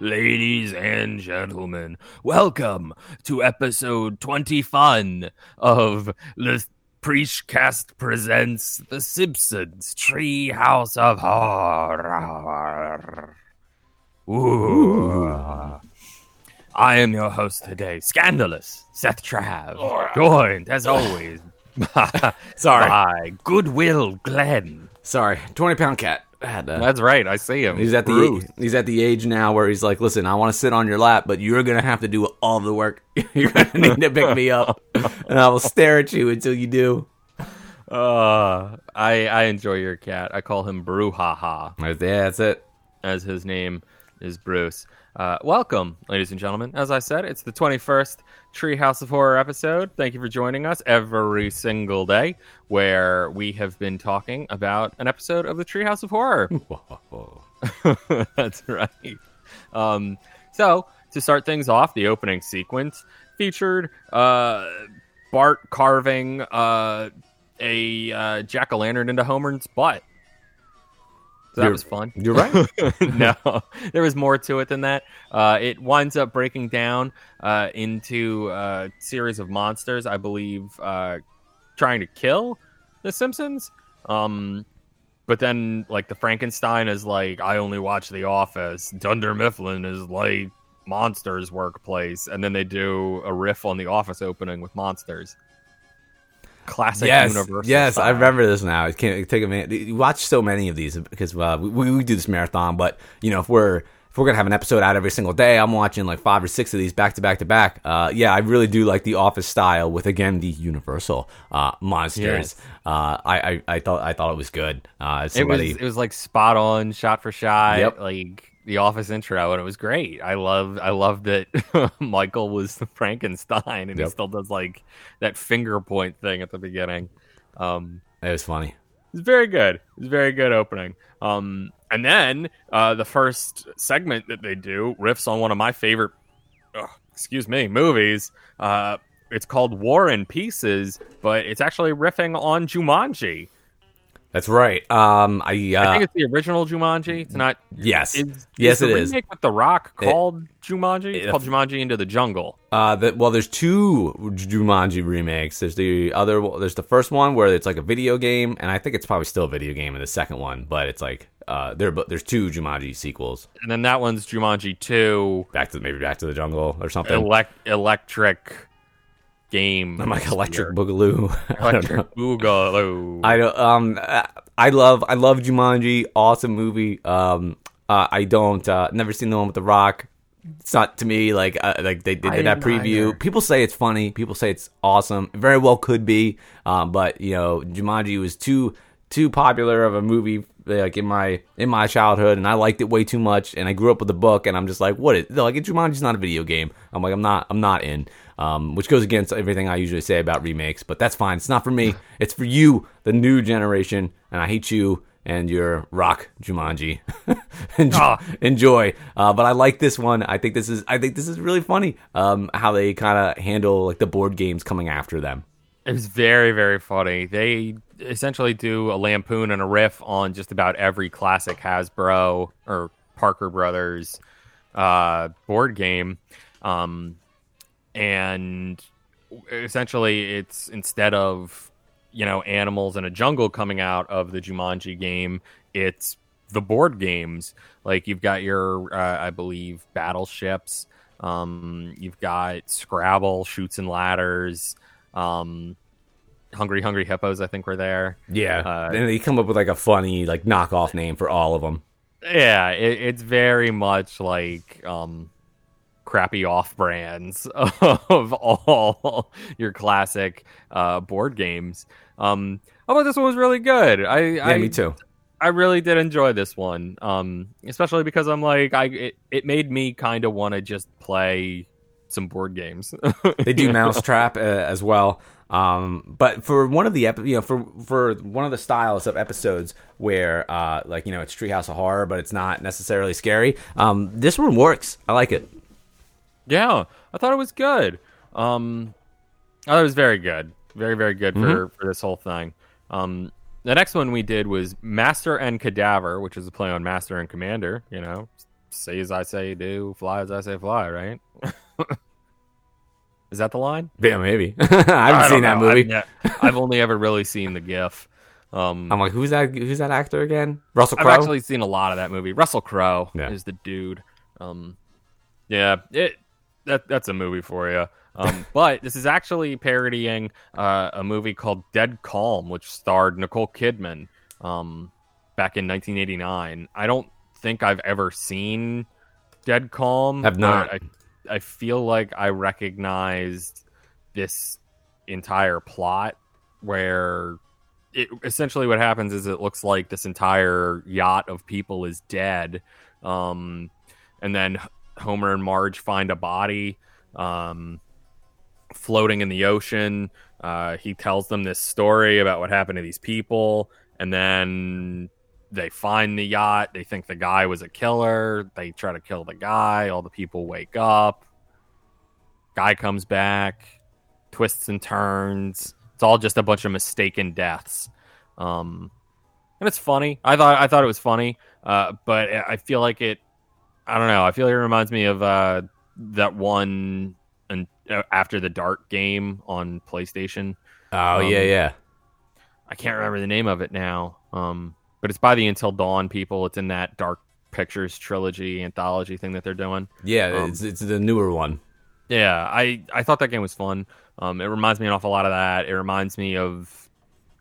Ladies and gentlemen. Welcome to episode 20 fun of the Preachcast presents The Simpsons Tree House of Horror. Ooh. I am your host today, Scandalous Seth Trav, joined as always Sorry. by Goodwill Glenn. Sorry, twenty pound cat. Had to- That's right, I see him. he's at the Bruce. he's at the age now where he's like, listen, I want to sit on your lap, but you're gonna have to do all the work. you're gonna need to pick me up, and I will stare at you until you do. Uh, I I enjoy your cat. I call him Brouhaha, Yeah, that's it. as his name is Bruce. Uh, welcome, ladies and gentlemen. As I said, it's the 21st Treehouse of Horror episode. Thank you for joining us every single day, where we have been talking about an episode of the Treehouse of Horror. That's right. Um, so to start things off, the opening sequence featured uh, Bart carving uh, a uh, jack o' lantern into Homer's butt. So that You're- was fun. You're right. no, there was more to it than that. Uh, it winds up breaking down uh, into a series of monsters, I believe, uh, trying to kill the Simpsons. Um, but then, like, the Frankenstein is like, I only watch The Office. Dunder Mifflin is like Monsters Workplace. And then they do a riff on The Office opening with Monsters. Classic yes, Universal. yes, I remember this now. It can't take a minute. You watch so many of these because uh, we, we do this marathon, but you know if we're if we're gonna have an episode out every single day, I'm watching like five or six of these back to back to back. Uh, yeah, I really do like the Office style with again the Universal uh, monsters. Yes. Uh, I, I I thought I thought it was good. Uh, as It was somebody, it was like spot on, shot for shot, Yep. like the Office intro, and it was great. I love I love that Michael was Frankenstein, and he still does like that finger point thing at the beginning. Um, it was funny. it's very good. It's very good opening. Um, and then uh, the first segment that they do riffs on one of my favorite, ugh, excuse me, movies. Uh, it's called War and Pieces, but it's actually riffing on Jumanji. That's right. Um, I, I uh, think it's the original Jumanji. It's not. yes, Is, yes, is it the is. remake with The Rock called Jumanji? It's it- called Jumanji Into the Jungle. Uh, the, well, there's two Jumanji remakes. There's the other. There's the first one where it's like a video game, and I think it's probably still a video game in the second one. But it's like uh, there. But there's two Jumanji sequels. And then that one's Jumanji 2 Back to maybe Back to the Jungle or something. elec- Electric Game. I'm like Electric Boogaloo. I don't. Electric Boogaloo. I don't. Um, I love. I love Jumanji. Awesome movie. Um, uh, I don't. Uh, never seen the one with the Rock. It's not to me like uh, like they, they I did that preview. either. People say it's funny. People say it's awesome. It very well could be. Um, but you know, Jumanji was too too popular of a movie like in my in my childhood, and I liked it way too much. And I grew up with the book, and I'm just like, what is they're like? Jumanji's not a video game. I'm like, I'm not. I'm not in. Um, which goes against everything I usually say about remakes, but that's fine. It's not for me. It's for you, the new generation, and I hate you and your rock Jumanji. enjoy. Enjoy. Uh, but I like this one. I think this is. I think this is really funny. Um, how they kind of handle like the board games coming after them. It was very, very funny. They essentially do a lampoon and a riff on just about every classic Hasbro or Parker Brothers uh, board game. Um, and essentially, it's instead of, you know, animals in a jungle coming out of the Jumanji game, it's the board games. Like you've got your, uh, I believe, battleships. Um, you've got Scrabble, Chutes and Ladders. Um, Hungry Hungry Hippos, I think, were there. Yeah, Uh, and they come up with like a funny like knockoff name for all of them. Yeah, it, it's very much like um, crappy off brands of all your classic uh, board games. Um, I thought this one was really good. I, Yeah, I me too. I really did enjoy this one, um, especially because I'm like, I it, it made me kind of want to just play some board games. They do Mousetrap uh, as well. Um, but for one of the epi- you know for for one of the styles of episodes where uh like you know it's Treehouse of Horror but it's not necessarily scary. Um, this one works. I like it. Yeah, I thought it was good. Um, I thought it was very good, very very good for for this whole thing. Um, the next one we did was Master and Cadaver, which is a play on Master and Commander. You know, say as I say do, fly as I say fly. Right? is that the line? Yeah, maybe. I haven't I seen don't that know. movie. I've, ne- I've only ever really seen the GIF. Um, I'm like, who's that? Who's that actor again? Russell I've actually seen a lot of that movie. Russell Crowe Yeah. is the dude. Um, yeah, it that that's a movie for you. Um, but this is actually parodying uh, a movie called Dead Calm, which starred Nicole Kidman um, back in 1989. I don't think I've ever seen Dead Calm. Have not. I, I feel like I recognized this entire plot where it essentially what happens is it looks like this entire yacht of people is dead um and then homer and marge find a body um floating in the ocean. Uh he tells them this story about what happened to these people and then they find the yacht they think the guy was a killer they try to kill the guy all the people wake up guy comes back twists and turns. It's all just a bunch of mistaken deaths. Um and it's funny. I thought i thought it was funny uh but i feel like it i don't know. I feel like it reminds me of uh that one and uh, after the dark game on playstation. Oh um, yeah, yeah. i can't remember the name of it now. Um but it's by the until dawn people it's in that dark pictures trilogy anthology thing that they're doing Yeah, um, it's it's the newer one. yeah, I I thought that game was fun. Um, it reminds me an awful lot of that. It reminds me of,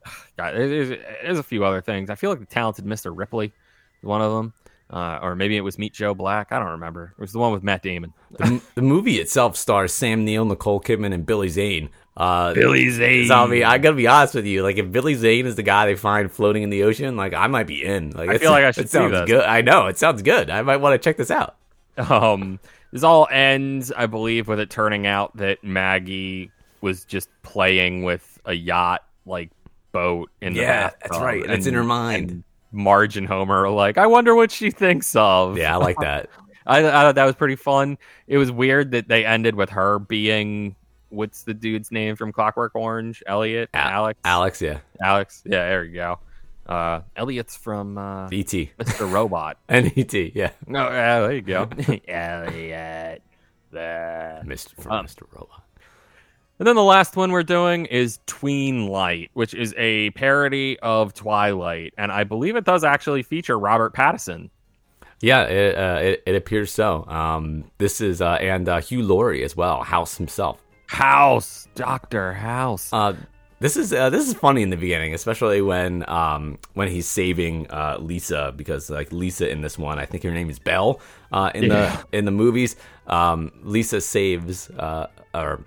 God, there's, there's a few other things. I feel like the talented Mr. Ripley, is one of them, uh, or maybe it was Meet Joe Black. I don't remember. It was the one with Matt Damon. The, the movie itself stars Sam Neill, Nicole Kidman, and Billy Zane. Uh, Billy Zane. So I gotta be honest with you. Like, if Billy Zane is the guy they find floating in the ocean, like I might be in. Like, I feel like I should It see sounds this. good. I know it sounds good. I might want to check this out. Um, this all ends, I believe, with it turning out that Maggie was just playing with a yacht like boat in the Yeah, bathtub, that's right. That's in her mind. Marge and Homer are like, I wonder what she thinks of. Yeah, I like that. I, I thought that was pretty fun. It was weird that they ended with her being what's the dude's name from Clockwork Orange? Elliot, Al- Alex, Alex, yeah, Alex. Yeah, there you go. Uh, Elliot's from uh, E.T. Mr. Robot. and E.T. Yeah, No, yeah, there you go. Elliot. There. Mr. From Um, Mr. Robot. And then the last one we're doing is Tween Light, which is a parody of Twilight, and I believe it does actually feature Robert Pattinson. Yeah, it, uh, it it appears so. Um, this is uh, and uh, Hugh Laurie as well, House himself. House, Doctor House. Uh, this is uh, this is funny in the beginning, especially when um, when he's saving uh, Lisa because like Lisa in this one, I think her name is Belle. Uh, in Yeah. the in the movies, um, Lisa saves uh, or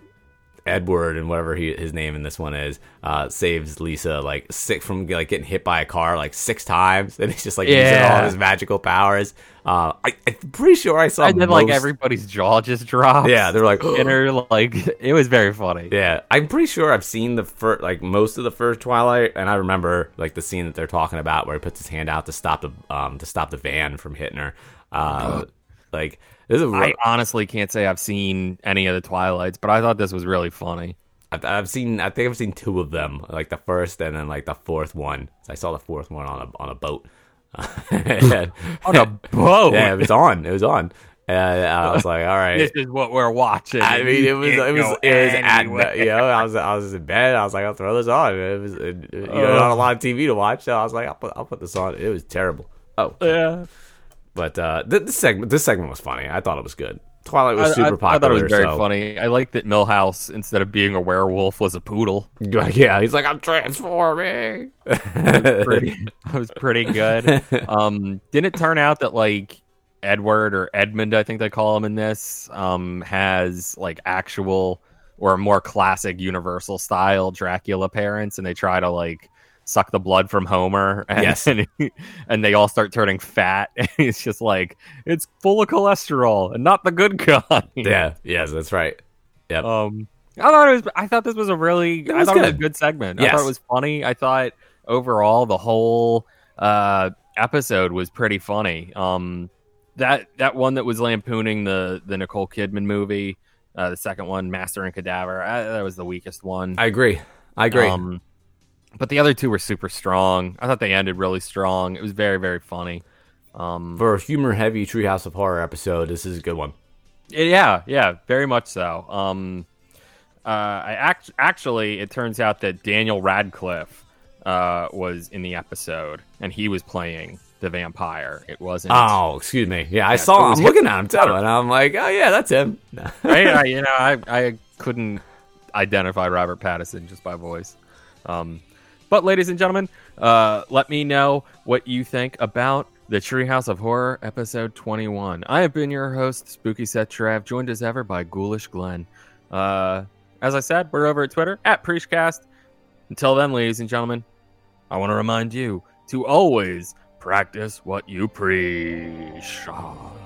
Edward and whatever he, his name in this one is uh, saves Lisa like sick from like getting hit by a car like six times, and he's just like using all Yeah. his magical powers. Uh, I, I'm pretty sure I saw. and then like everybody's jaw just drops. Yeah, they're like, and her like it was very funny. Yeah, I'm pretty sure I've seen the first, like most of the first Twilight, and I remember like the scene that they're talking about where he puts his hand out to stop the um to stop the van from hitting her. Uh, like this is I honestly can't say I've seen any of the Twilights, but I thought this was really funny. I've, I've seen I think I've seen two of them, like the first and then like the fourth one. I saw the fourth one on a on a boat. On a boat. yeah, it was on. It was on. And I was like, all right. This is what we're watching. I mean, it was, it was, it was, at, you know, I was, I was in bed. I was like, I'll throw this on. It was, it, you know, not a lot of TV to watch. So I was like, I'll put, I'll put this on. It was terrible. Oh, Yeah. But uh, th- this segment, this segment was funny. I thought it was good. Twilight was I, super I- I popular. thought it was very so- funny. I like that Milhouse, instead of being a werewolf, was a poodle. Yeah, he's like, I'm transforming. Pretty, it was pretty good. Um, didn't it turn out that like Edward or Edmund, I think they call him in this, um, has like actual or more classic Universal style Dracula parents, and they try to like suck the blood from Homer. And, Yes. and, and they all start turning fat. And it's just like it's full of cholesterol and not the good kind. yeah, yes, that's right. Yep. Um, I thought it was. I thought this was a really. I was thought it was a good. good segment. I thought it was funny. I thought overall the whole uh, episode was pretty funny. Um, that that one that was lampooning the the Nicole Kidman movie, uh, the second one, Master and Cadaver. I, that was the weakest one. I agree. I agree. Um, but the other two were super strong. I thought they ended really strong. It was very very funny. Um, For a humor heavy Treehouse of Horror episode, this is a good one. yeah, yeah, very much so. Um, uh, I act- actually, it turns out that Daniel Radcliffe uh, was in the episode, and he was playing the vampire. It wasn't Oh, excuse me. Yeah, I Yeah, saw. was I'm looking at him too, and I'm like, oh yeah, that's him. right? I, you know, I, I couldn't identify Robert Pattinson just by voice. Um, but, ladies and gentlemen, uh, let me know what you think about the Treehouse of Horror, episode 21. I have been your host, Spooky Seth Trav, joined as ever by Ghoulish Glenn. Uh, as I said, we're over at Twitter at Preachcast. Until then, ladies and gentlemen, I want to remind you to always practice what you preach. Ah.